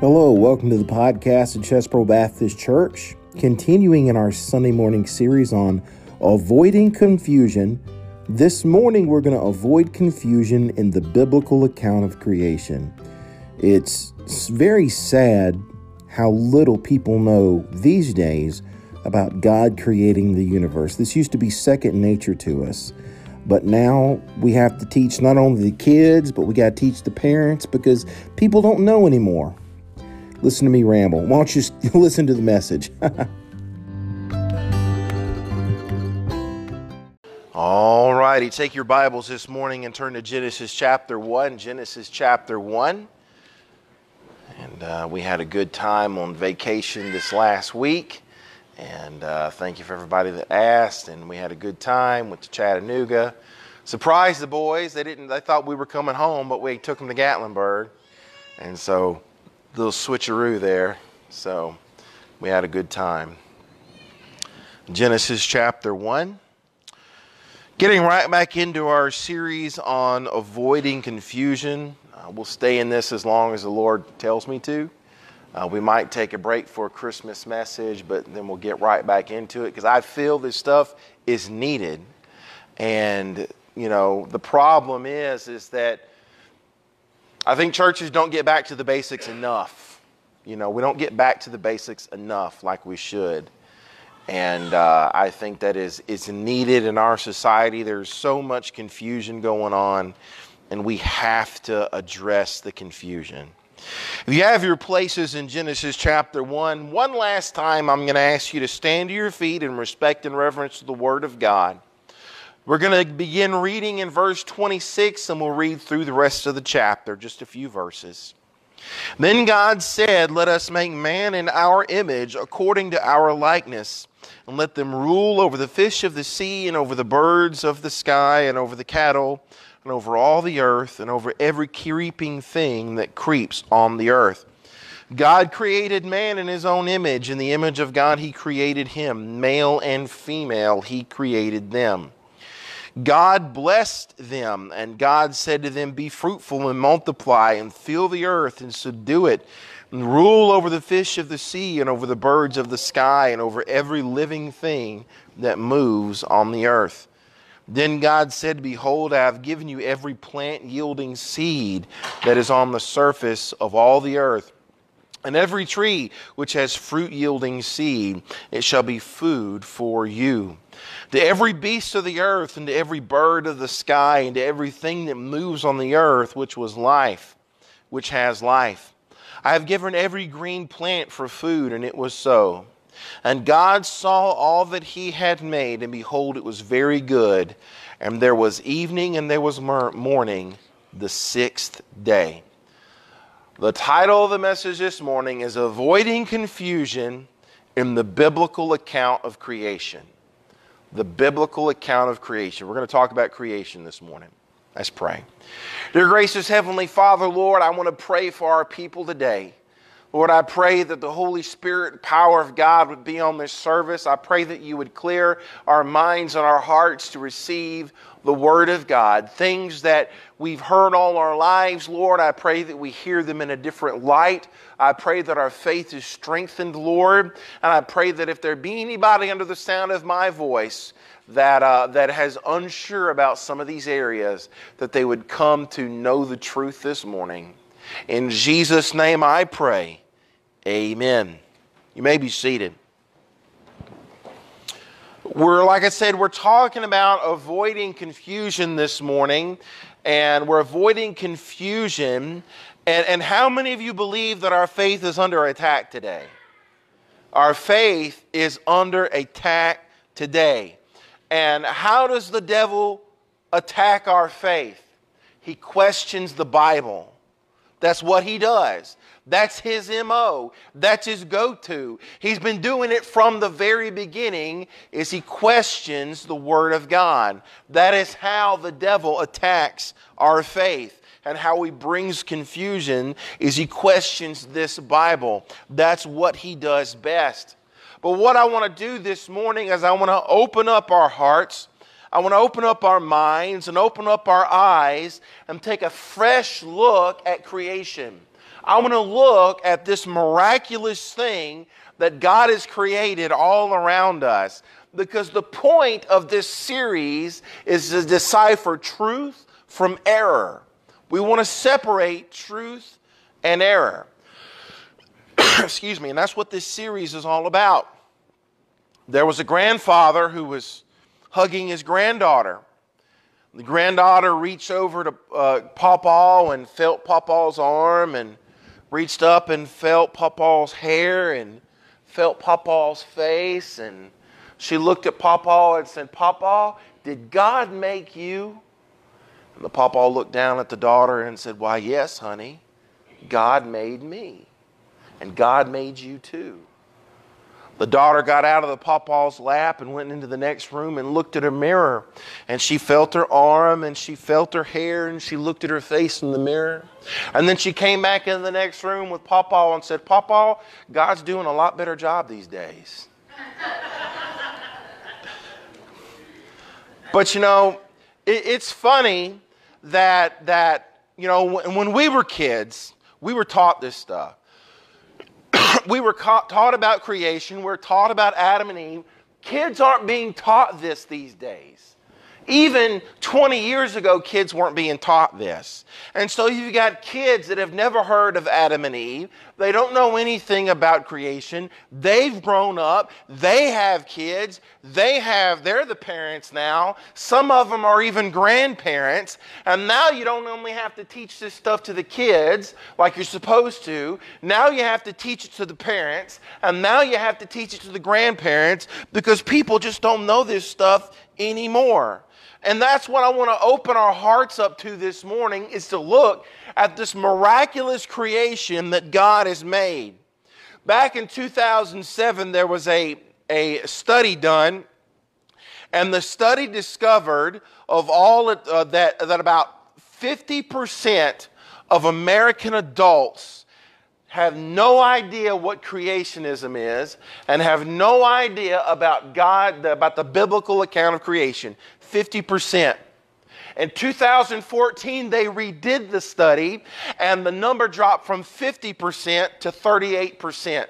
Hello, welcome to the podcast at Chesbro Baptist Church. Continuing in our Sunday morning series on avoiding confusion, this morning we're going to avoid confusion in the biblical account of creation. It's very sad how little people know these days about God creating the universe. This used to be second nature to us. But now we have to teach not only the kids, but we got to teach the parents because people don't know anymore listen to me ramble. Why don't you listen to the message? All righty, take your Bibles this morning and turn to Genesis chapter 1. Genesis chapter 1. And uh, we had a good time on vacation this last week. And uh, thank you for everybody that asked. And we had a good time. Went to Chattanooga. Surprised the boys. They didn't. They thought we were coming home, but we took them to Gatlinburg. And so little switcheroo there. So we had a good time. Genesis chapter 1. Getting right back into our series on avoiding confusion. Uh, we'll stay in this as long as the Lord tells me to. Uh, we might take a break for a Christmas message, but then we'll get right back into it because I feel this stuff is needed. And, you know, the problem is, is that I think churches don't get back to the basics enough. You know, we don't get back to the basics enough like we should. And uh, I think that is, is needed in our society. There's so much confusion going on, and we have to address the confusion. If you have your places in Genesis chapter 1, one last time I'm going to ask you to stand to your feet in respect and reverence to the Word of God. We're going to begin reading in verse 26 and we'll read through the rest of the chapter, just a few verses. Then God said, Let us make man in our image, according to our likeness, and let them rule over the fish of the sea, and over the birds of the sky, and over the cattle, and over all the earth, and over every creeping thing that creeps on the earth. God created man in his own image. In the image of God, he created him. Male and female, he created them. God blessed them, and God said to them, Be fruitful and multiply, and fill the earth and subdue it, and rule over the fish of the sea, and over the birds of the sky, and over every living thing that moves on the earth. Then God said, Behold, I have given you every plant yielding seed that is on the surface of all the earth. And every tree which has fruit yielding seed, it shall be food for you. To every beast of the earth, and to every bird of the sky, and to everything that moves on the earth, which was life, which has life. I have given every green plant for food, and it was so. And God saw all that he had made, and behold, it was very good. And there was evening, and there was morning, the sixth day. The title of the message this morning is Avoiding Confusion in the Biblical Account of Creation the biblical account of creation. We're going to talk about creation this morning. Let's pray. Dear gracious Heavenly Father, Lord, I want to pray for our people today. Lord, I pray that the Holy Spirit and power of God would be on this service. I pray that you would clear our minds and our hearts to receive the Word of God. Things that we've heard all our lives, Lord, I pray that we hear them in a different light. I pray that our faith is strengthened, Lord. And I pray that if there be anybody under the sound of my voice, that, uh, that has unsure about some of these areas, that they would come to know the truth this morning. In Jesus' name I pray. Amen. You may be seated. We're, like I said, we're talking about avoiding confusion this morning, and we're avoiding confusion. And, and how many of you believe that our faith is under attack today? Our faith is under attack today. And how does the devil attack our faith? He questions the Bible. That's what he does. That's his MO. That's his go-to. He's been doing it from the very beginning is he questions the word of God. That is how the devil attacks our faith and how he brings confusion is he questions this Bible. That's what he does best. But what I want to do this morning is I want to open up our hearts I want to open up our minds and open up our eyes and take a fresh look at creation. I want to look at this miraculous thing that God has created all around us because the point of this series is to decipher truth from error. We want to separate truth and error. Excuse me, and that's what this series is all about. There was a grandfather who was hugging his granddaughter. The granddaughter reached over to uh, Pawpaw and felt Pawpaw's arm and reached up and felt Pawpaw's hair and felt Pawpaw's face. And she looked at Pawpaw and said, Pawpaw, did God make you? And the Pawpaw looked down at the daughter and said, Why, yes, honey. God made me. And God made you too. The daughter got out of the pawpaw's lap and went into the next room and looked at her mirror. And she felt her arm and she felt her hair and she looked at her face in the mirror. And then she came back in the next room with Pawpaw and said, Pawpaw, God's doing a lot better job these days. but you know, it, it's funny that, that, you know, when we were kids, we were taught this stuff. We were taught about creation, we're taught about Adam and Eve. Kids aren't being taught this these days. Even 20 years ago, kids weren't being taught this. And so you've got kids that have never heard of Adam and Eve. They don't know anything about creation. They've grown up. They have kids. They have, they're the parents now. Some of them are even grandparents. And now you don't only have to teach this stuff to the kids like you're supposed to. Now you have to teach it to the parents. And now you have to teach it to the grandparents because people just don't know this stuff anymore. And that's what I want to open our hearts up to this morning is to look at this miraculous creation that God has made. Back in 2007, there was a, a study done, and the study discovered of all uh, that, that about 50% of American adults have no idea what creationism is and have no idea about God, about the biblical account of creation. 50%. In 2014, they redid the study, and the number dropped from 50% to 38%.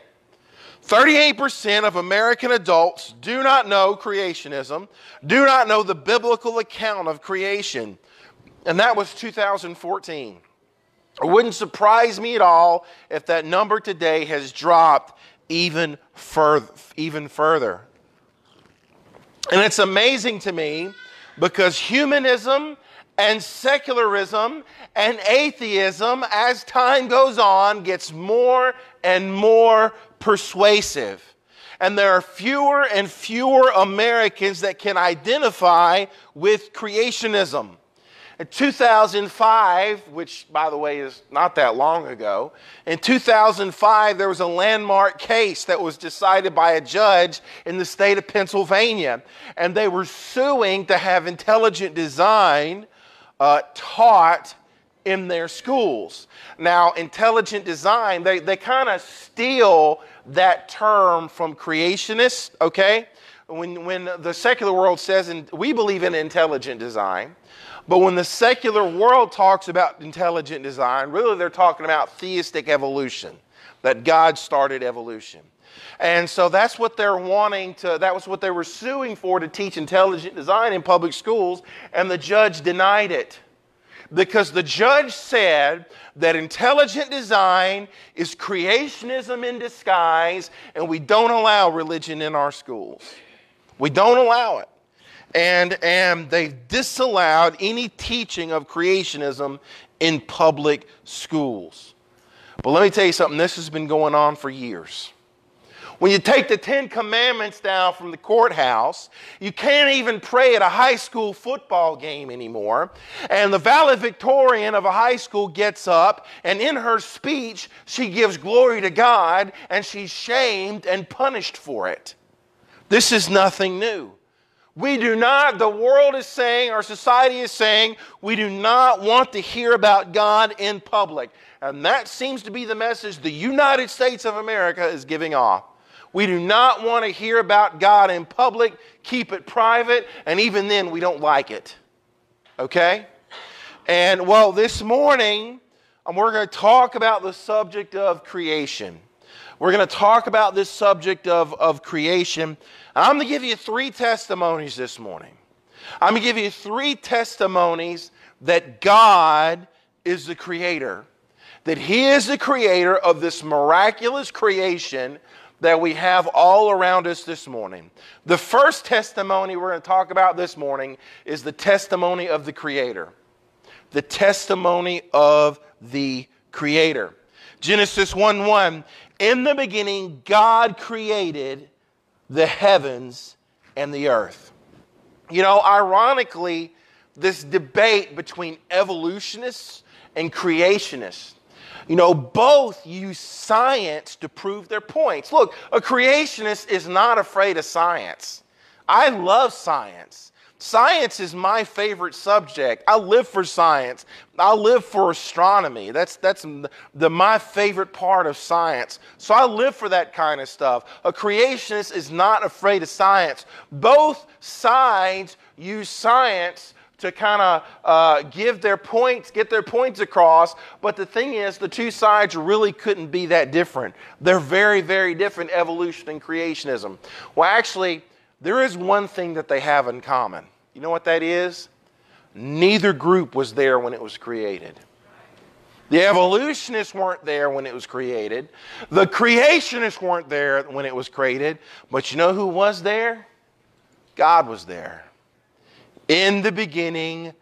38% of American adults do not know creationism, do not know the biblical account of creation. And that was 2014. It wouldn't surprise me at all if that number today has dropped even further. Even further. And it's amazing to me because humanism and secularism and atheism, as time goes on, gets more and more persuasive. And there are fewer and fewer Americans that can identify with creationism. In 2005, which by the way is not that long ago, in 2005 there was a landmark case that was decided by a judge in the state of Pennsylvania. And they were suing to have intelligent design uh, taught in their schools. Now, intelligent design, they, they kind of steal that term from creationists, okay? When, when the secular world says, and we believe in intelligent design, but when the secular world talks about intelligent design, really they're talking about theistic evolution, that God started evolution. And so that's what they're wanting to, that was what they were suing for to teach intelligent design in public schools, and the judge denied it. Because the judge said that intelligent design is creationism in disguise, and we don't allow religion in our schools. We don't allow it and, and they've disallowed any teaching of creationism in public schools. But let me tell you something, this has been going on for years. When you take the Ten Commandments down from the courthouse, you can't even pray at a high school football game anymore. And the valedictorian of a high school gets up, and in her speech, she gives glory to God, and she's shamed and punished for it. This is nothing new. We do not, the world is saying, our society is saying, we do not want to hear about God in public. And that seems to be the message the United States of America is giving off. We do not want to hear about God in public, keep it private, and even then we don't like it. Okay? And well, this morning, and we're going to talk about the subject of creation. We're going to talk about this subject of, of creation. I'm going to give you three testimonies this morning. I'm going to give you three testimonies that God is the creator, that He is the creator of this miraculous creation that we have all around us this morning. The first testimony we're going to talk about this morning is the testimony of the creator. The testimony of the creator. Genesis 1 1 In the beginning, God created the heavens and the earth. You know, ironically, this debate between evolutionists and creationists, you know, both use science to prove their points. Look, a creationist is not afraid of science. I love science. Science is my favorite subject. I live for science. I live for astronomy. That's, that's the, my favorite part of science. So I live for that kind of stuff. A creationist is not afraid of science. Both sides use science to kind of uh, give their points, get their points across. But the thing is, the two sides really couldn't be that different. They're very, very different evolution and creationism. Well, actually, there is one thing that they have in common. You know what that is? Neither group was there when it was created. The evolutionists weren't there when it was created. The creationists weren't there when it was created. But you know who was there? God was there. In the beginning,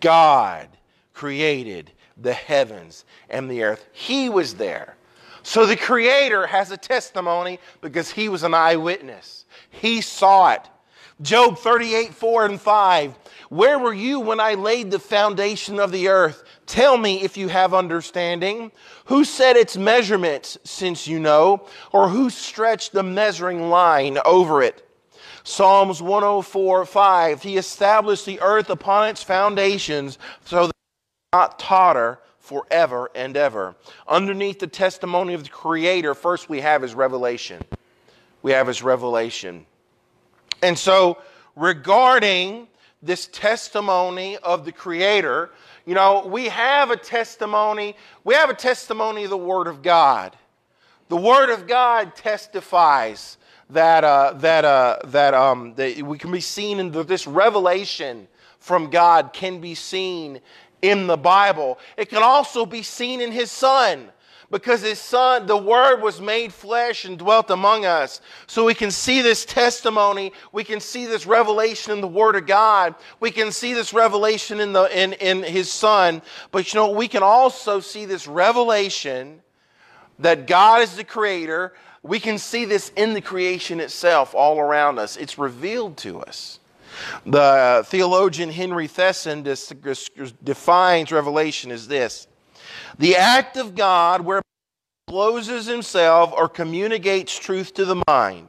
God created the heavens and the earth. He was there. So the Creator has a testimony because he was an eyewitness. He saw it. Job 38, 4 and 5. Where were you when I laid the foundation of the earth? Tell me if you have understanding. Who set its measurements, since you know? Or who stretched the measuring line over it? Psalms 104, 5. He established the earth upon its foundations so that it not totter forever and ever. Underneath the testimony of the Creator, first we have his revelation we have his revelation. And so, regarding this testimony of the Creator, you know, we have a testimony, we have a testimony of the Word of God. The Word of God testifies that, uh, that, uh, that, um, that we can be seen in the, this revelation from God can be seen in the Bible. It can also be seen in His Son because his son, the word was made flesh and dwelt among us. So we can see this testimony. We can see this revelation in the word of God. We can see this revelation in the, in, in his son. But you know, we can also see this revelation that God is the creator. We can see this in the creation itself all around us. It's revealed to us. The uh, theologian Henry Thiessen defines revelation as this the act of God where discloses himself or communicates truth to the mind,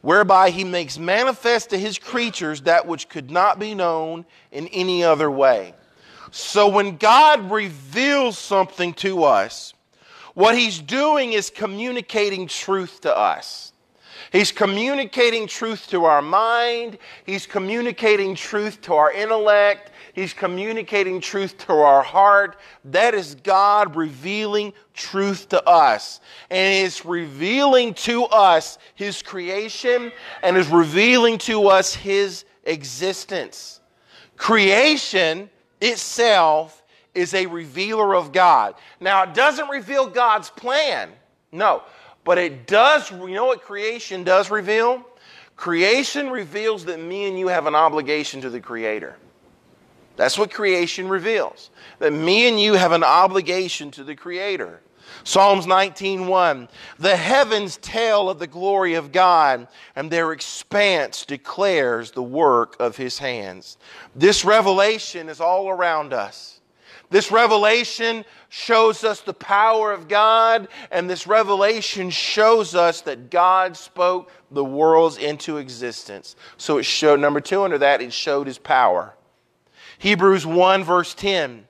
whereby he makes manifest to his creatures that which could not be known in any other way. So when God reveals something to us, what he's doing is communicating truth to us. He's communicating truth to our mind. He's communicating truth to our intellect. He's communicating truth to our heart. That is God revealing truth to us. And is revealing to us His creation and is revealing to us His existence. Creation itself is a revealer of God. Now, it doesn't reveal God's plan. No. But it does, you know what creation does reveal? Creation reveals that me and you have an obligation to the Creator. That's what creation reveals. That me and you have an obligation to the Creator. Psalms 19:1 The heavens tell of the glory of God and their expanse declares the work of his hands. This revelation is all around us. This revelation shows us the power of God and this revelation shows us that God spoke the worlds into existence. So it showed number 2 under that it showed his power. Hebrews 1, verse 10.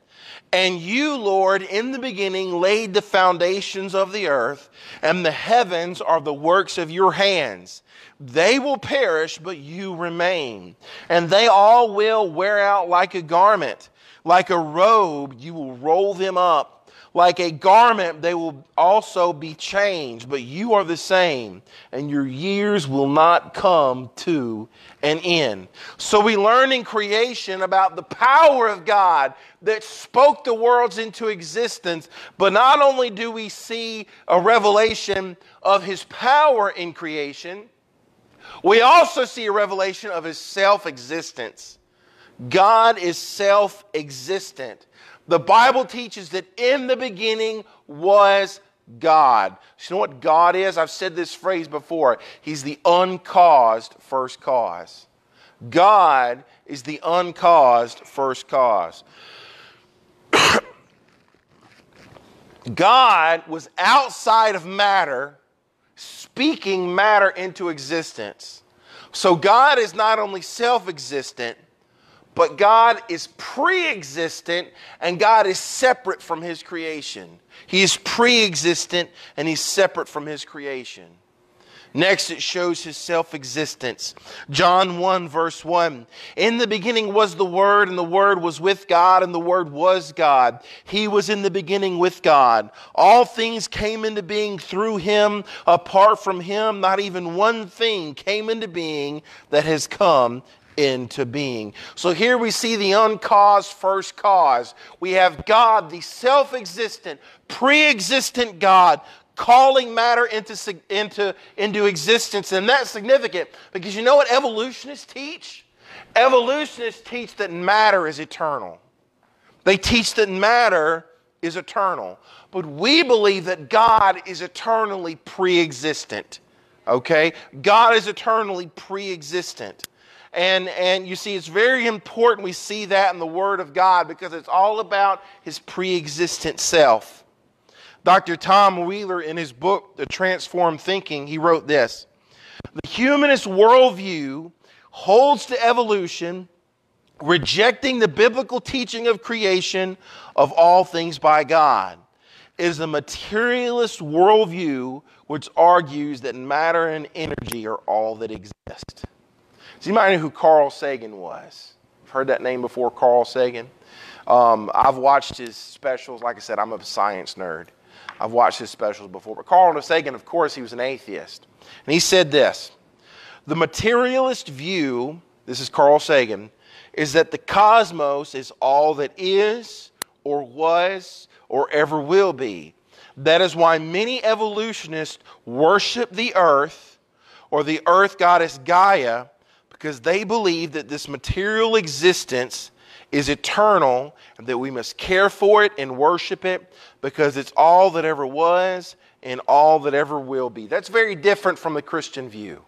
And you, Lord, in the beginning laid the foundations of the earth, and the heavens are the works of your hands. They will perish, but you remain. And they all will wear out like a garment. Like a robe, you will roll them up. Like a garment, they will also be changed, but you are the same, and your years will not come to an end. So we learn in creation about the power of God that spoke the worlds into existence, but not only do we see a revelation of his power in creation, we also see a revelation of his self existence. God is self existent. The Bible teaches that in the beginning was God. You know what God is? I've said this phrase before. He's the uncaused first cause. God is the uncaused first cause. God was outside of matter, speaking matter into existence. So God is not only self existent, but God is pre existent and God is separate from his creation. He is pre existent and he's separate from his creation. Next, it shows his self existence. John 1, verse 1. In the beginning was the Word, and the Word was with God, and the Word was God. He was in the beginning with God. All things came into being through him. Apart from him, not even one thing came into being that has come into being. So here we see the uncaused first cause. We have God, the self existent, pre existent God, calling matter into, into, into existence. And that's significant because you know what evolutionists teach? Evolutionists teach that matter is eternal. They teach that matter is eternal. But we believe that God is eternally pre existent. Okay? God is eternally pre existent. And, and you see, it's very important we see that in the Word of God because it's all about His pre existent self. Dr. Tom Wheeler, in his book, The Transformed Thinking, he wrote this The humanist worldview holds to evolution, rejecting the biblical teaching of creation of all things by God. It is the materialist worldview which argues that matter and energy are all that exist. You might know who Carl Sagan was. I've heard that name before, Carl Sagan. Um, I've watched his specials. Like I said, I'm a science nerd. I've watched his specials before. But Carl Sagan, of course, he was an atheist. And he said this The materialist view, this is Carl Sagan, is that the cosmos is all that is, or was, or ever will be. That is why many evolutionists worship the earth or the earth goddess Gaia because they believe that this material existence is eternal and that we must care for it and worship it because it's all that ever was and all that ever will be. That's very different from the Christian view.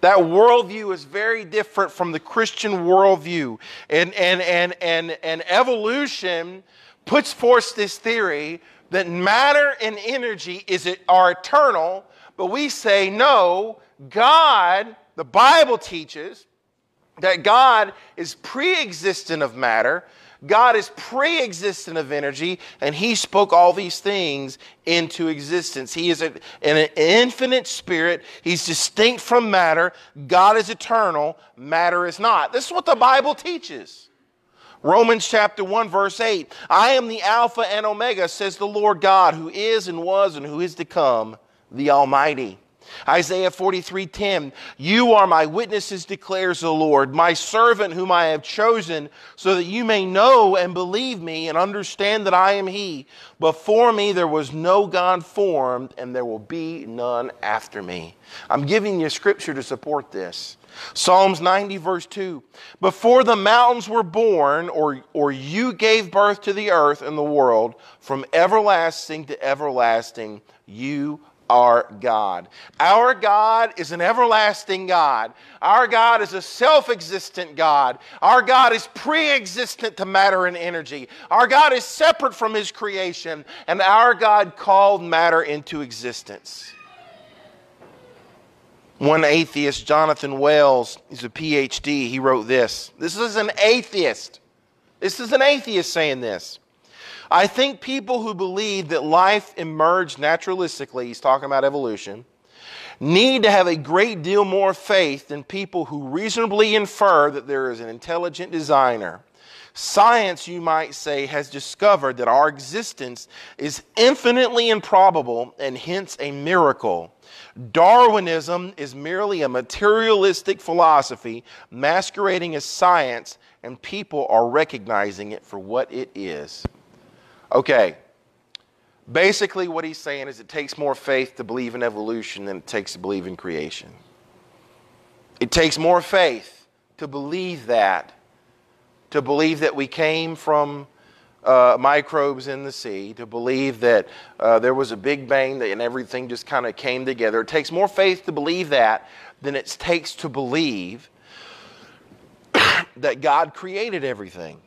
That worldview is very different from the Christian worldview. And, and, and, and, and evolution puts forth this theory that matter and energy is, are eternal, but we say, no, God the Bible teaches that God is pre existent of matter, God is pre existent of energy, and He spoke all these things into existence. He is an infinite spirit, He's distinct from matter. God is eternal, matter is not. This is what the Bible teaches. Romans chapter 1, verse 8 I am the Alpha and Omega, says the Lord God, who is and was and who is to come, the Almighty. Isaiah 43:10 You are my witnesses declares the Lord my servant whom I have chosen so that you may know and believe me and understand that I am he. Before me there was no God formed and there will be none after me. I'm giving you scripture to support this. Psalms 90 verse 2 Before the mountains were born or or you gave birth to the earth and the world from everlasting to everlasting you our God. Our God is an everlasting God. Our God is a self existent God. Our God is pre existent to matter and energy. Our God is separate from His creation, and our God called matter into existence. One atheist, Jonathan Wells, he's a PhD, he wrote this. This is an atheist. This is an atheist saying this. I think people who believe that life emerged naturalistically, he's talking about evolution, need to have a great deal more faith than people who reasonably infer that there is an intelligent designer Science, you might say, has discovered that our existence is infinitely improbable and hence a miracle. Darwinism is merely a materialistic philosophy masquerading as science, and people are recognizing it for what it is. Okay, basically, what he's saying is it takes more faith to believe in evolution than it takes to believe in creation. It takes more faith to believe that to believe that we came from uh, microbes in the sea, to believe that uh, there was a big bang and everything just kind of came together. It takes more faith to believe that than it takes to believe that God created everything.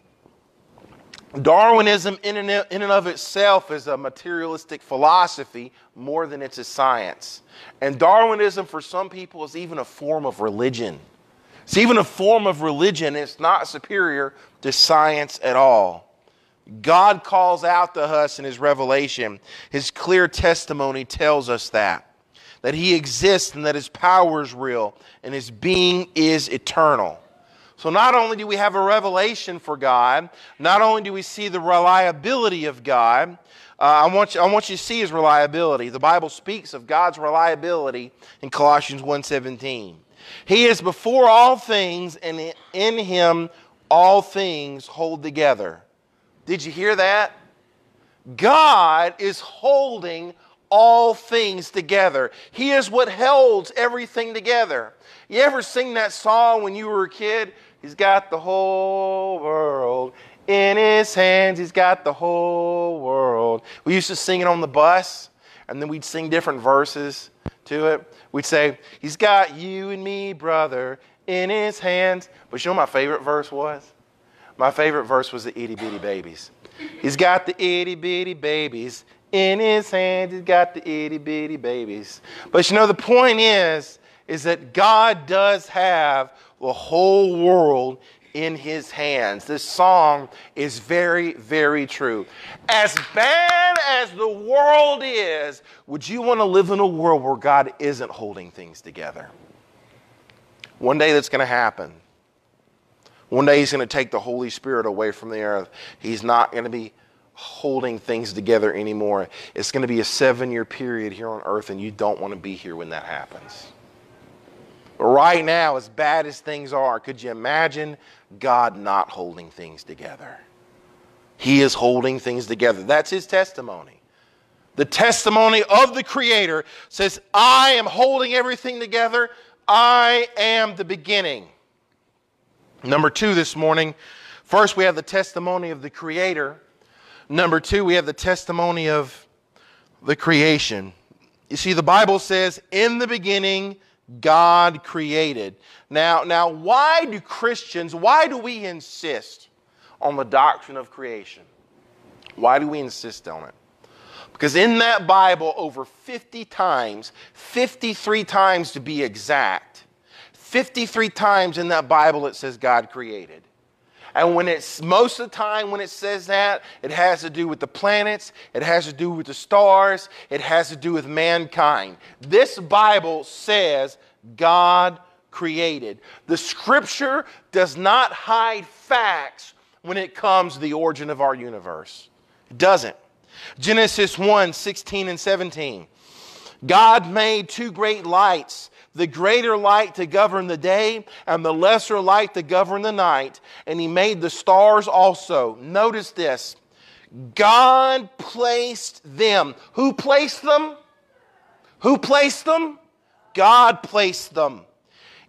Darwinism, in and, of itself, is a materialistic philosophy more than it's a science. And Darwinism, for some people, is even a form of religion. It's even a form of religion. It's not superior to science at all. God calls out to us in His revelation. His clear testimony tells us that. That He exists and that His power is real and His being is eternal. So, not only do we have a revelation for God, not only do we see the reliability of God, uh, I, want you, I want you to see His reliability. The Bible speaks of God's reliability in Colossians 1.17. He is before all things, and in him all things hold together. Did you hear that? God is holding all things together. He is what holds everything together. You ever sing that song when you were a kid? He's got the whole world in his hands. He's got the whole world. We used to sing it on the bus, and then we'd sing different verses to it. We'd say, He's got you and me, brother, in His hands. But you know my favorite verse was? My favorite verse was the itty bitty babies. He's got the itty bitty babies in His hands. He's got the itty bitty babies. But you know, the point is, is that God does have the whole world in his hands. This song is very, very true. As bad as the world is, would you want to live in a world where God isn't holding things together? One day that's going to happen. One day he's going to take the Holy Spirit away from the earth. He's not going to be holding things together anymore. It's going to be a seven year period here on earth, and you don't want to be here when that happens. But right now, as bad as things are, could you imagine God not holding things together? He is holding things together. That's his testimony. The testimony of the Creator says, I am holding everything together. I am the beginning. Number two this morning, first we have the testimony of the Creator. Number two, we have the testimony of the creation. You see, the Bible says, In the beginning, God created. Now, now, why do Christians, why do we insist on the doctrine of creation? Why do we insist on it? Because in that Bible, over 50 times, 53 times to be exact, 53 times in that Bible it says God created. And when it's most of the time when it says that, it has to do with the planets, it has to do with the stars, it has to do with mankind. This Bible says God created. The scripture does not hide facts when it comes to the origin of our universe. It doesn't. Genesis 1 16 and 17. God made two great lights the greater light to govern the day and the lesser light to govern the night. And he made the stars also. Notice this God placed them. Who placed them? Who placed them? God placed them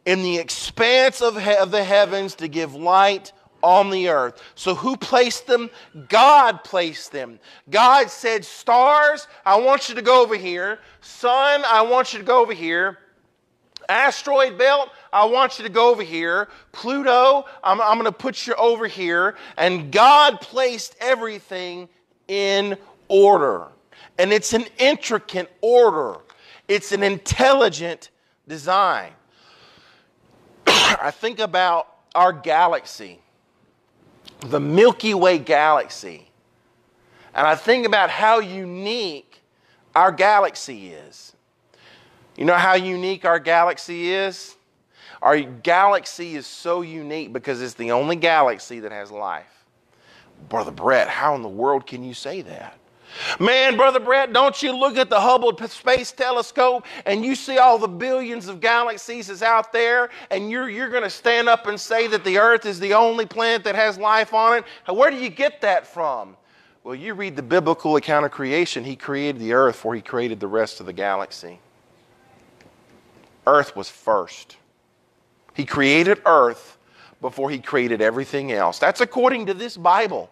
in the expanse of, he- of the heavens to give light on the earth. So, who placed them? God placed them. God said, Stars, I want you to go over here. Sun, I want you to go over here. Asteroid belt, I want you to go over here. Pluto, I'm, I'm going to put you over here. And God placed everything in order. And it's an intricate order, it's an intelligent design. I think about our galaxy, the Milky Way galaxy, and I think about how unique our galaxy is. You know how unique our galaxy is? Our galaxy is so unique because it's the only galaxy that has life. Brother Brett, how in the world can you say that? Man, Brother Brett, don't you look at the Hubble Space Telescope and you see all the billions of galaxies is out there, and you're, you're going to stand up and say that the Earth is the only planet that has life on it? Where do you get that from? Well, you read the biblical account of creation, He created the Earth before He created the rest of the galaxy. Earth was first. He created Earth before He created everything else. That's according to this Bible.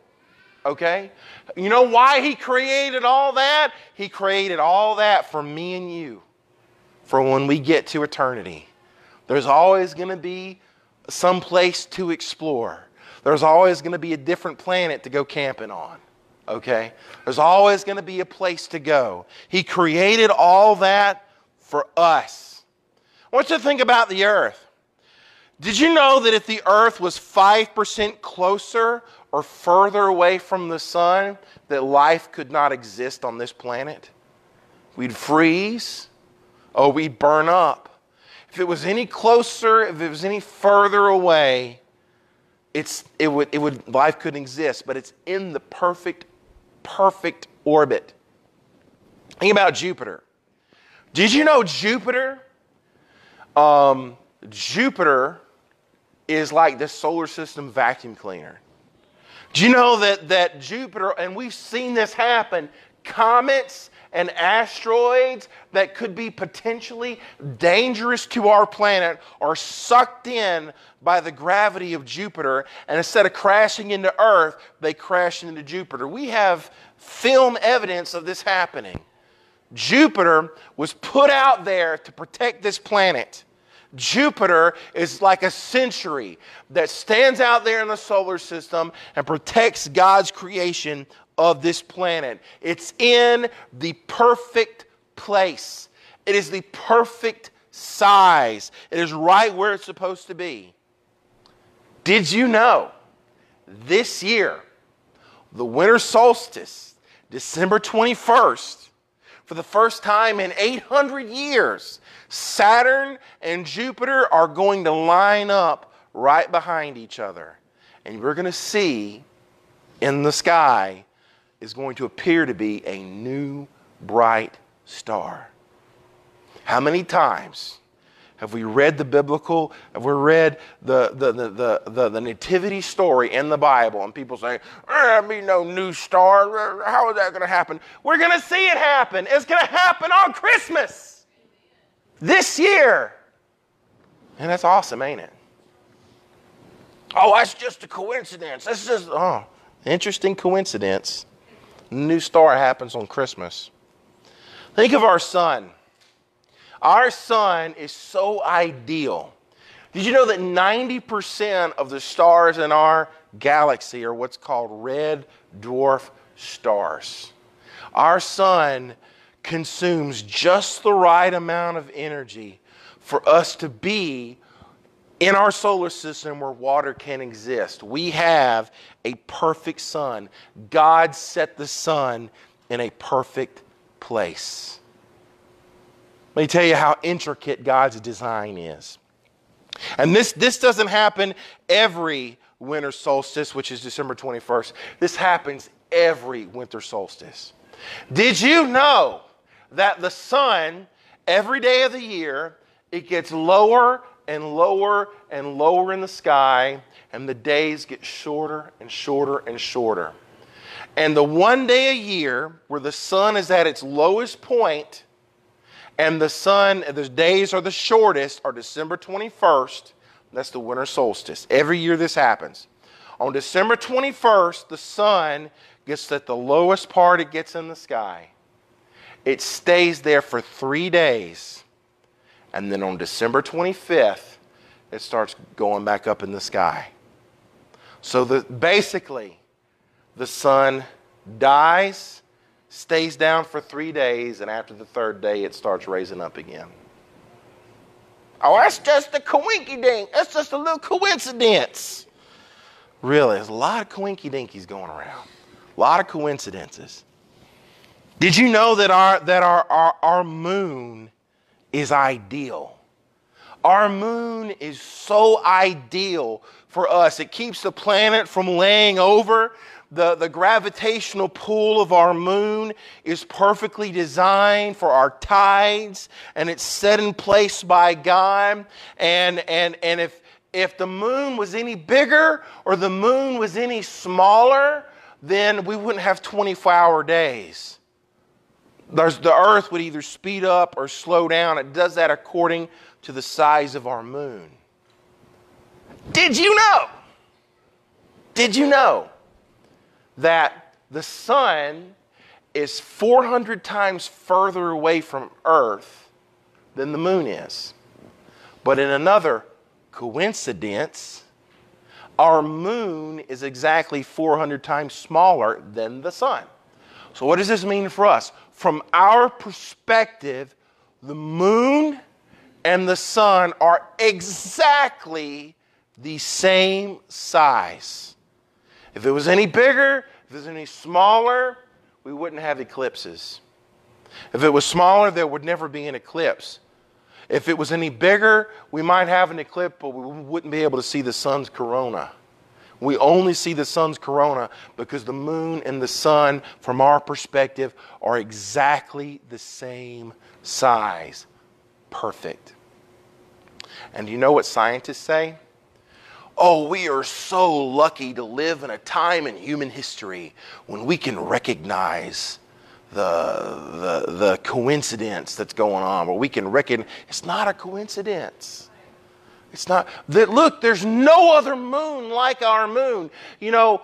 Okay? You know why he created all that? He created all that for me and you, for when we get to eternity. There's always going to be some place to explore. There's always going to be a different planet to go camping on. Okay? There's always going to be a place to go. He created all that for us. I want you to think about the earth. Did you know that if the earth was 5% closer or further away from the sun, that life could not exist on this planet. We'd freeze or we'd burn up. If it was any closer, if it was any further away, it's, it would, it would, life couldn't exist, but it's in the perfect, perfect orbit. Think about Jupiter. Did you know Jupiter? Um, Jupiter is like the solar system vacuum cleaner. Do you know that, that Jupiter, and we've seen this happen, comets and asteroids that could be potentially dangerous to our planet are sucked in by the gravity of Jupiter, and instead of crashing into Earth, they crash into Jupiter. We have film evidence of this happening. Jupiter was put out there to protect this planet. Jupiter is like a century that stands out there in the solar system and protects God's creation of this planet. It's in the perfect place, it is the perfect size, it is right where it's supposed to be. Did you know this year, the winter solstice, December 21st, for the first time in 800 years, Saturn and Jupiter are going to line up right behind each other. And we're going to see in the sky is going to appear to be a new bright star. How many times have we read the biblical, have we read the, the, the, the, the, nativity story in the Bible? And people say, eh, there'll be no new star. How is that going to happen? We're going to see it happen. It's going to happen on Christmas this year. And that's awesome, ain't it? Oh, that's just a coincidence. That's just, oh, interesting coincidence. New star happens on Christmas. Think of our sun. Our sun is so ideal. Did you know that 90% of the stars in our galaxy are what's called red dwarf stars? Our sun consumes just the right amount of energy for us to be in our solar system where water can exist. We have a perfect sun. God set the sun in a perfect place. Let me tell you how intricate God's design is. And this, this doesn't happen every winter solstice, which is December 21st. This happens every winter solstice. Did you know that the sun, every day of the year, it gets lower and lower and lower in the sky, and the days get shorter and shorter and shorter. And the one day a year where the sun is at its lowest point, and the sun, the days are the shortest, are December 21st. That's the winter solstice. Every year this happens. On December 21st, the sun gets at the lowest part it gets in the sky. It stays there for three days. And then on December 25th, it starts going back up in the sky. So the, basically, the sun dies stays down for three days, and after the third day, it starts raising up again. Oh, that's just a coinky dink. That's just a little coincidence. Really, there's a lot of coinky dinkies going around, a lot of coincidences. Did you know that our, that our, our, our moon is ideal? Our moon is so ideal for us. It keeps the planet from laying over. The, the gravitational pull of our moon is perfectly designed for our tides, and it's set in place by God. And, and, and if, if the moon was any bigger or the moon was any smaller, then we wouldn't have 24 hour days. There's, the earth would either speed up or slow down. It does that according to the size of our moon. Did you know? Did you know that the sun is 400 times further away from Earth than the moon is? But in another coincidence, our moon is exactly 400 times smaller than the sun. So, what does this mean for us? From our perspective, the moon and the sun are exactly the same size. If it was any bigger, if it was any smaller, we wouldn't have eclipses. If it was smaller, there would never be an eclipse. If it was any bigger, we might have an eclipse, but we wouldn't be able to see the sun's corona. We only see the sun's corona because the moon and the sun, from our perspective, are exactly the same size. Perfect. And do you know what scientists say? Oh, we are so lucky to live in a time in human history when we can recognize the, the, the coincidence that's going on, where we can recognize it's not a coincidence. It's not that look, there's no other moon like our moon. You know,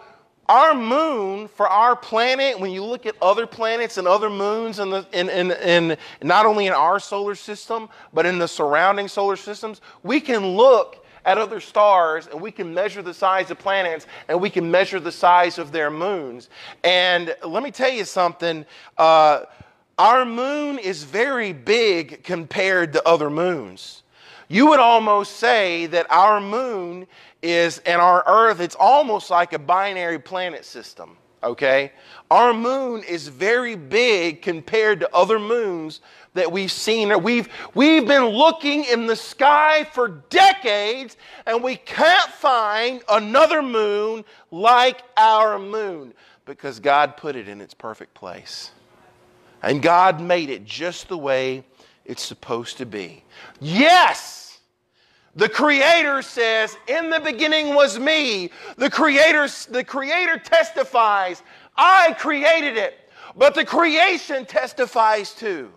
our moon for our planet, when you look at other planets and other moons in, the, in, in, in not only in our solar system, but in the surrounding solar systems, we can look at other stars and we can measure the size of planets and we can measure the size of their moons. And let me tell you something. Uh, our moon is very big compared to other moons. You would almost say that our moon is, and our Earth, it's almost like a binary planet system, okay? Our moon is very big compared to other moons that we've seen. We've, we've been looking in the sky for decades and we can't find another moon like our moon because God put it in its perfect place. And God made it just the way it's supposed to be. Yes! The creator says, "In the beginning was me." The creator the creator testifies, "I created it." But the creation testifies too.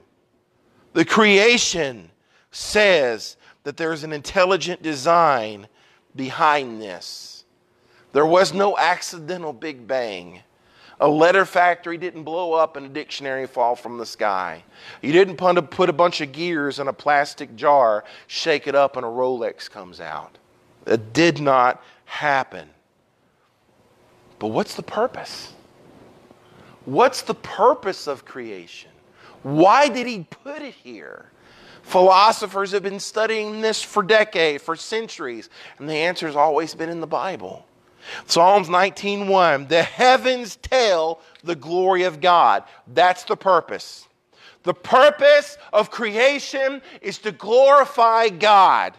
The creation says that there's an intelligent design behind this. There was no accidental Big Bang. A letter factory didn't blow up and a dictionary fall from the sky. You didn't put a bunch of gears in a plastic jar, shake it up, and a Rolex comes out. It did not happen. But what's the purpose? What's the purpose of creation? Why did he put it here? Philosophers have been studying this for decades, for centuries, and the answer has always been in the Bible. Psalms 19:1, the heavens tell the glory of God. That's the purpose. The purpose of creation is to glorify God,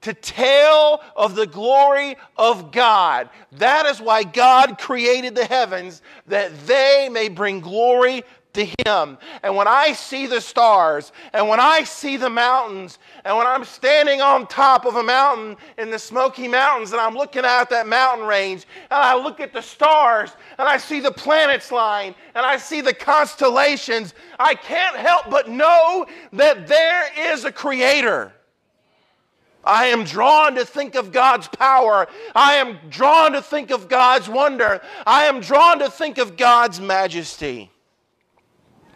to tell of the glory of God. That is why God created the heavens, that they may bring glory to Him. And when I see the stars, and when I see the mountains, and when I'm standing on top of a mountain in the Smoky Mountains, and I'm looking out that mountain range, and I look at the stars, and I see the planets line, and I see the constellations, I can't help but know that there is a Creator. I am drawn to think of God's power. I am drawn to think of God's wonder. I am drawn to think of God's majesty.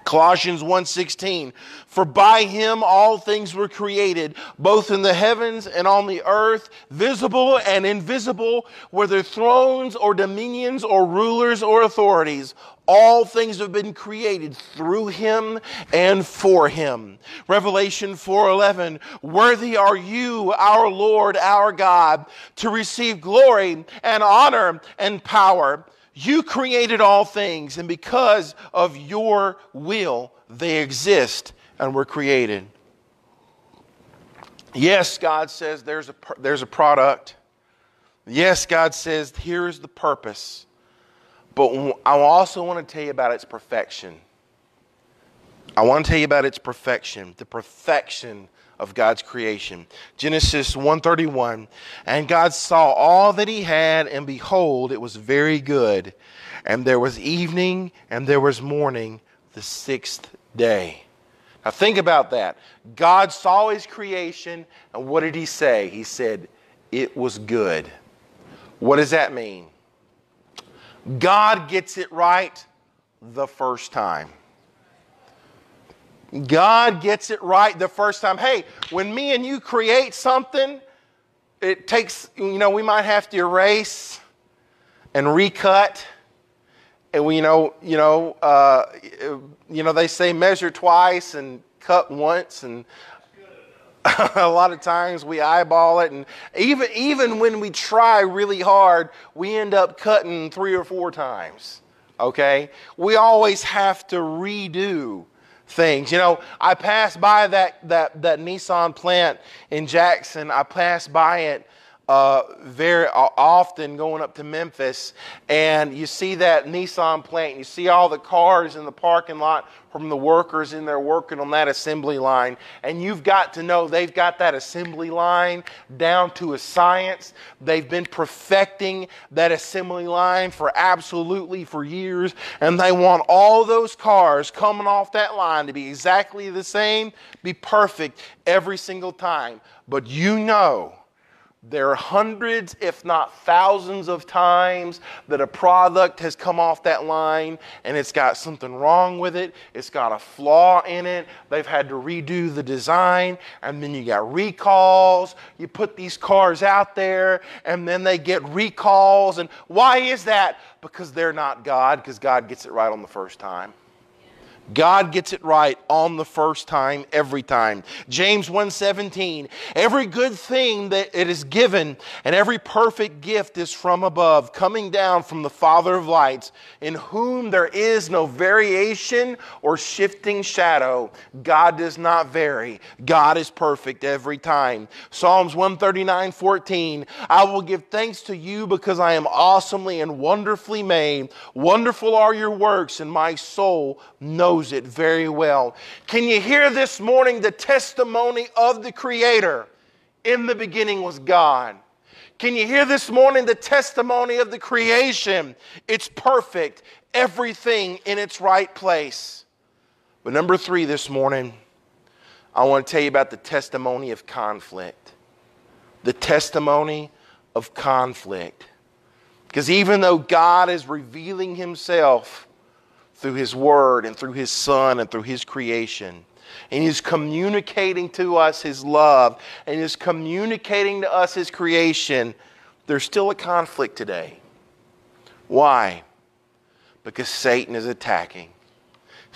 Colossians 1:16 For by him all things were created both in the heavens and on the earth visible and invisible whether thrones or dominions or rulers or authorities all things have been created through him and for him. Revelation 4:11 Worthy are you our Lord our God to receive glory and honor and power you created all things, and because of your will, they exist and were created. Yes, God says there's a, there's a product. Yes, God says here's the purpose. But I also want to tell you about its perfection. I want to tell you about its perfection, the perfection of God's creation. Genesis 131, and God saw all that he had and behold it was very good. And there was evening and there was morning the 6th day. Now think about that. God saw his creation and what did he say? He said it was good. What does that mean? God gets it right the first time. God gets it right the first time. Hey, when me and you create something, it takes, you know, we might have to erase and recut. And we, you know, you know, uh, you know, they say measure twice and cut once, and a lot of times we eyeball it, and even even when we try really hard, we end up cutting three or four times. Okay, we always have to redo things. You know, I passed by that, that, that Nissan plant in Jackson. I passed by it uh, very often going up to Memphis, and you see that Nissan plant. and You see all the cars in the parking lot from the workers in there working on that assembly line. And you've got to know they've got that assembly line down to a science. They've been perfecting that assembly line for absolutely for years. And they want all those cars coming off that line to be exactly the same, be perfect every single time. But you know there are hundreds, if not thousands, of times that a product has come off that line and it's got something wrong with it. It's got a flaw in it. They've had to redo the design, and then you got recalls. You put these cars out there, and then they get recalls. And why is that? Because they're not God, because God gets it right on the first time. God gets it right on the first time every time. James 1:17 Every good thing that it is given and every perfect gift is from above coming down from the Father of lights in whom there is no variation or shifting shadow. God does not vary. God is perfect every time. Psalms 139:14 I will give thanks to you because I am awesomely and wonderfully made. Wonderful are your works and my soul knows knows it very well. Can you hear this morning the testimony of the Creator? In the beginning was God. Can you hear this morning the testimony of the creation? It's perfect, everything in its right place. But number three this morning, I want to tell you about the testimony of conflict. The testimony of conflict. Because even though God is revealing Himself, through His Word and through His Son and through His creation. And He's communicating to us His love and He's communicating to us His creation. There's still a conflict today. Why? Because Satan is attacking.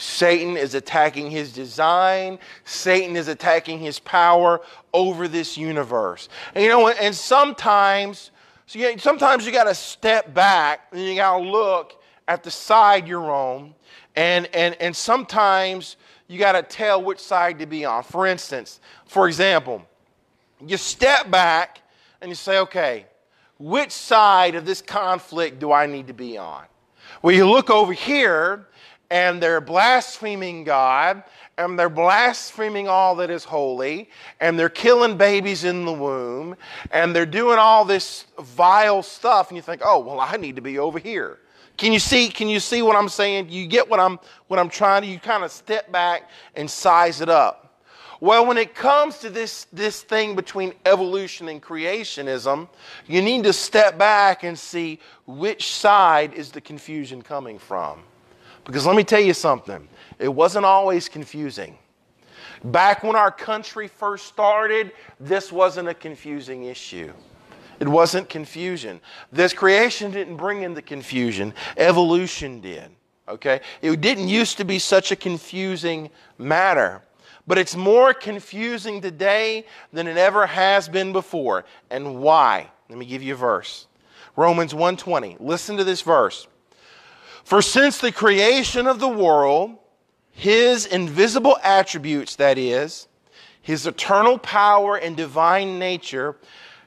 Satan is attacking his design. Satan is attacking his power over this universe. And you know, and sometimes, so sometimes you got to step back and you got to look at the side you're on, and, and, and sometimes you got to tell which side to be on. For instance, for example, you step back and you say, okay, which side of this conflict do I need to be on? Well, you look over here and they're blaspheming God and they're blaspheming all that is holy and they're killing babies in the womb and they're doing all this vile stuff and you think, oh, well, I need to be over here. Can you see, can you see what I'm saying? You get what I'm, what I'm trying to, you kind of step back and size it up. Well, when it comes to this, this thing between evolution and creationism, you need to step back and see which side is the confusion coming from. Because let me tell you something, it wasn't always confusing. Back when our country first started, this wasn't a confusing issue. It wasn't confusion. This creation didn't bring in the confusion, evolution did. Okay? It didn't used to be such a confusing matter. But it's more confusing today than it ever has been before. And why? Let me give you a verse. Romans 1:20. Listen to this verse. For since the creation of the world, his invisible attributes, that is, his eternal power and divine nature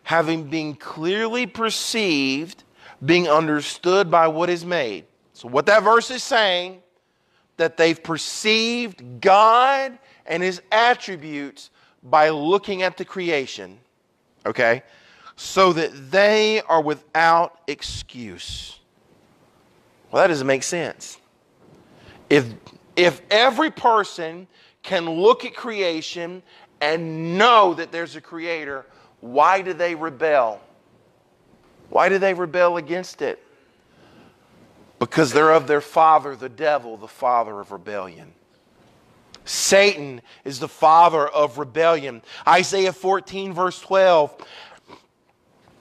having been clearly perceived, being understood by what is made. So, what that verse is saying, that they've perceived God and his attributes by looking at the creation, okay? So that they are without excuse. Well, that doesn't make sense. If, if every person can look at creation and know that there's a creator, why do they rebel? Why do they rebel against it? Because they're of their father, the devil, the father of rebellion. Satan is the father of rebellion. Isaiah 14, verse 12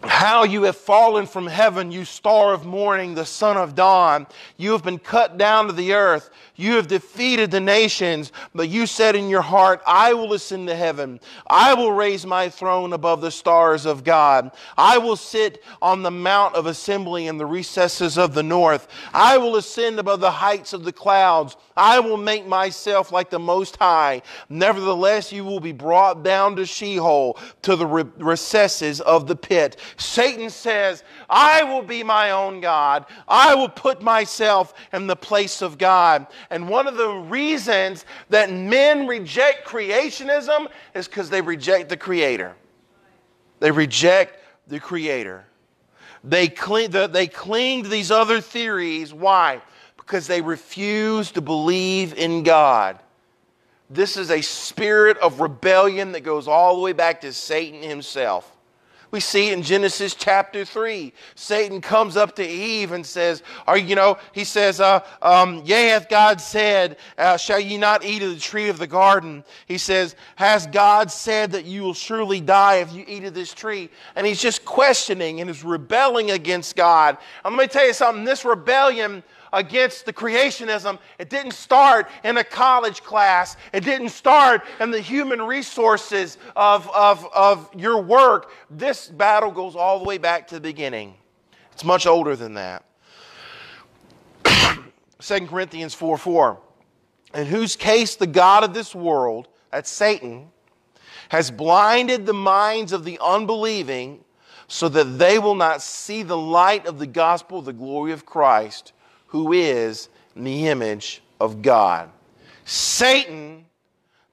how you have fallen from heaven, you star of morning, the son of dawn. You have been cut down to the earth. You have defeated the nations, but you said in your heart, I will ascend to heaven. I will raise my throne above the stars of God. I will sit on the mount of assembly in the recesses of the north. I will ascend above the heights of the clouds. I will make myself like the Most High. Nevertheless, you will be brought down to Sheol, to the recesses of the pit. Satan says, I will be my own God. I will put myself in the place of God. And one of the reasons that men reject creationism is because they reject the Creator. They reject the Creator. They cling, they cling to these other theories. Why? Because they refuse to believe in God. This is a spirit of rebellion that goes all the way back to Satan himself. We see in Genesis chapter 3. Satan comes up to Eve and says, Are you know, he says, uh, um, Yea, hath God said, uh, Shall ye not eat of the tree of the garden? He says, Has God said that you will surely die if you eat of this tree? And he's just questioning and is rebelling against God. I'm going to tell you something. This rebellion against the creationism, it didn't start in a college class. It didn't start in the human resources of, of, of your work. This battle goes all the way back to the beginning. It's much older than that. 2 Corinthians 4 4. In whose case the God of this world, that's Satan, has blinded the minds of the unbelieving so that they will not see the light of the gospel the glory of Christ who is in the image of God. Satan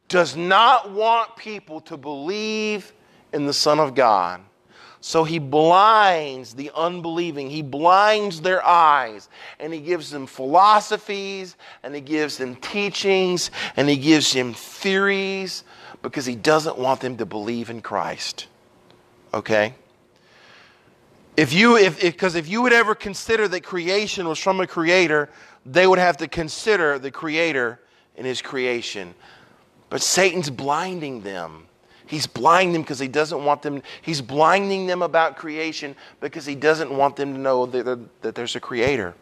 does not want people to believe in the Son of God. So he blinds the unbelieving. He blinds their eyes and he gives them philosophies and he gives them teachings and he gives them theories because he doesn't want them to believe in Christ. Okay? If you, if, because if, if you would ever consider that creation was from a creator, they would have to consider the creator in his creation. But Satan's blinding them. He's blinding them because he doesn't want them, he's blinding them about creation because he doesn't want them to know that, that there's a creator.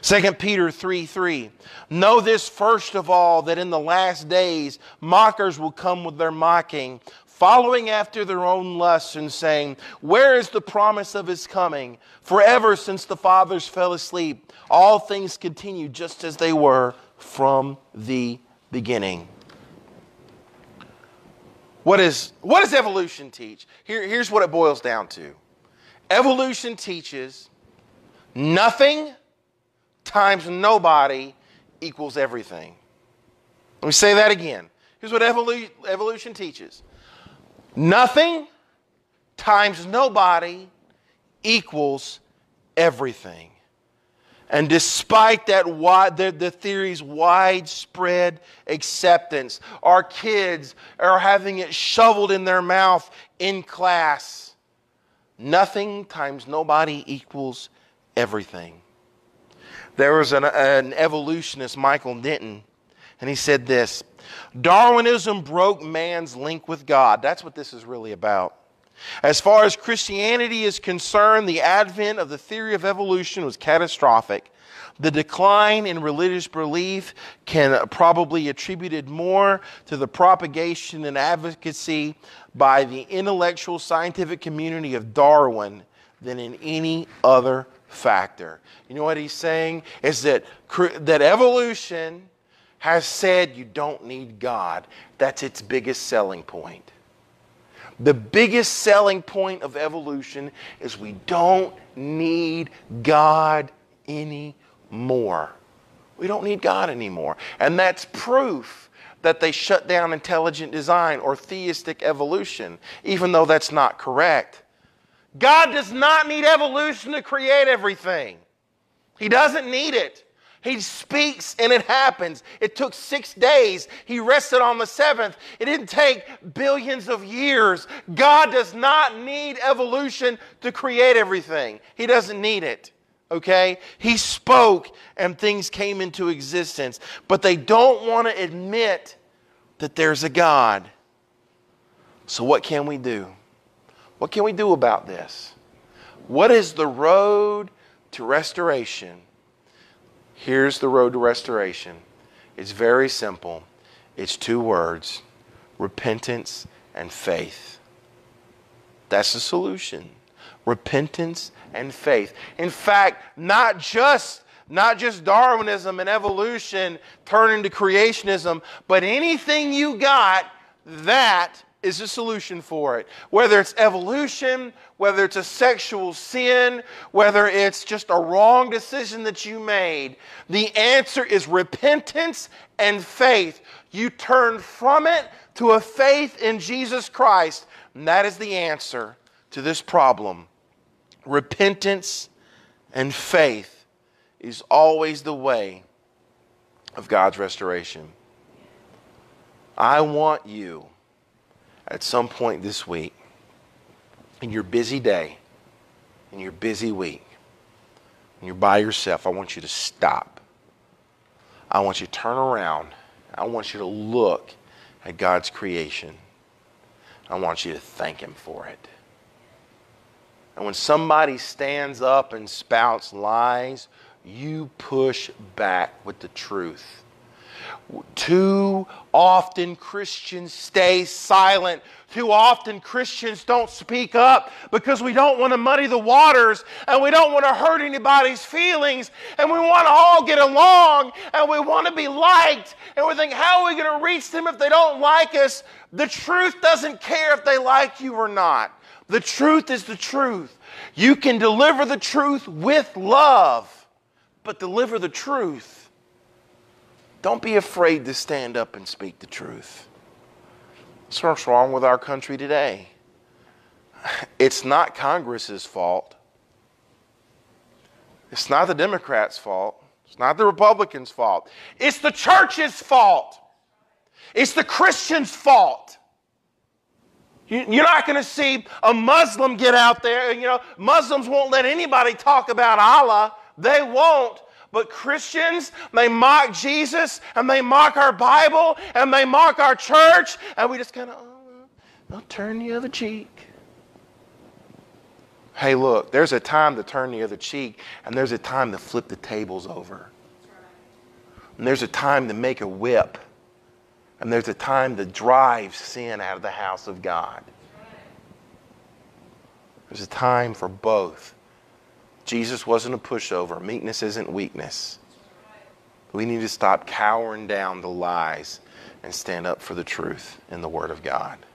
2 Peter 3 3. Know this first of all, that in the last days mockers will come with their mocking, following after their own lusts and saying, Where is the promise of his coming? Forever since the fathers fell asleep, all things continue just as they were from the beginning. What, is, what does evolution teach? Here, here's what it boils down to evolution teaches nothing times nobody equals everything. Let me say that again. Here's what evolu- evolution teaches Nothing times nobody equals everything. And despite that the, the theory's widespread acceptance, our kids are having it shoveled in their mouth in class. Nothing times nobody equals everything. There was an, an evolutionist, Michael Denton, and he said this Darwinism broke man's link with God. That's what this is really about. As far as Christianity is concerned, the advent of the theory of evolution was catastrophic. The decline in religious belief can probably attributed more to the propagation and advocacy by the intellectual scientific community of Darwin than in any other factor. You know what he's saying is that that evolution has said you don't need God. That's its biggest selling point. The biggest selling point of evolution is we don't need God anymore. We don't need God anymore. And that's proof that they shut down intelligent design or theistic evolution, even though that's not correct. God does not need evolution to create everything, He doesn't need it. He speaks and it happens. It took six days. He rested on the seventh. It didn't take billions of years. God does not need evolution to create everything, He doesn't need it. Okay? He spoke and things came into existence. But they don't want to admit that there's a God. So, what can we do? What can we do about this? What is the road to restoration? Here's the road to restoration. It's very simple. It's two words repentance and faith. That's the solution. Repentance and faith. In fact, not just not just Darwinism and evolution turn into creationism, but anything you got, that is a solution for it. Whether it's evolution, whether it's a sexual sin, whether it's just a wrong decision that you made, the answer is repentance and faith. You turn from it to a faith in Jesus Christ, and that is the answer to this problem. Repentance and faith is always the way of God's restoration. I want you at some point this week, in your busy day, in your busy week, when you're by yourself, I want you to stop. I want you to turn around. I want you to look at God's creation. I want you to thank Him for it. And when somebody stands up and spouts lies you push back with the truth. Too often Christians stay silent. Too often Christians don't speak up because we don't want to muddy the waters and we don't want to hurt anybody's feelings and we want to all get along and we want to be liked and we think, how are we going to reach them if they don't like us? The truth doesn't care if they like you or not. The truth is the truth. You can deliver the truth with love but deliver the truth. Don't be afraid to stand up and speak the truth. That's what's wrong with our country today. It's not Congress's fault. It's not the Democrats' fault. It's not the Republicans' fault. It's the church's fault. It's the Christian's fault. You're not going to see a Muslim get out there. You know, Muslims won't let anybody talk about Allah. They won't. But Christians, they mock Jesus and they mock our Bible and they mock our church, and we just kind of, oh, I'll turn the other cheek. Hey, look, there's a time to turn the other cheek, and there's a time to flip the tables over. And there's a time to make a whip, and there's a time to drive sin out of the house of God. There's a time for both. Jesus wasn't a pushover. Meekness isn't weakness. We need to stop cowering down the lies and stand up for the truth in the Word of God.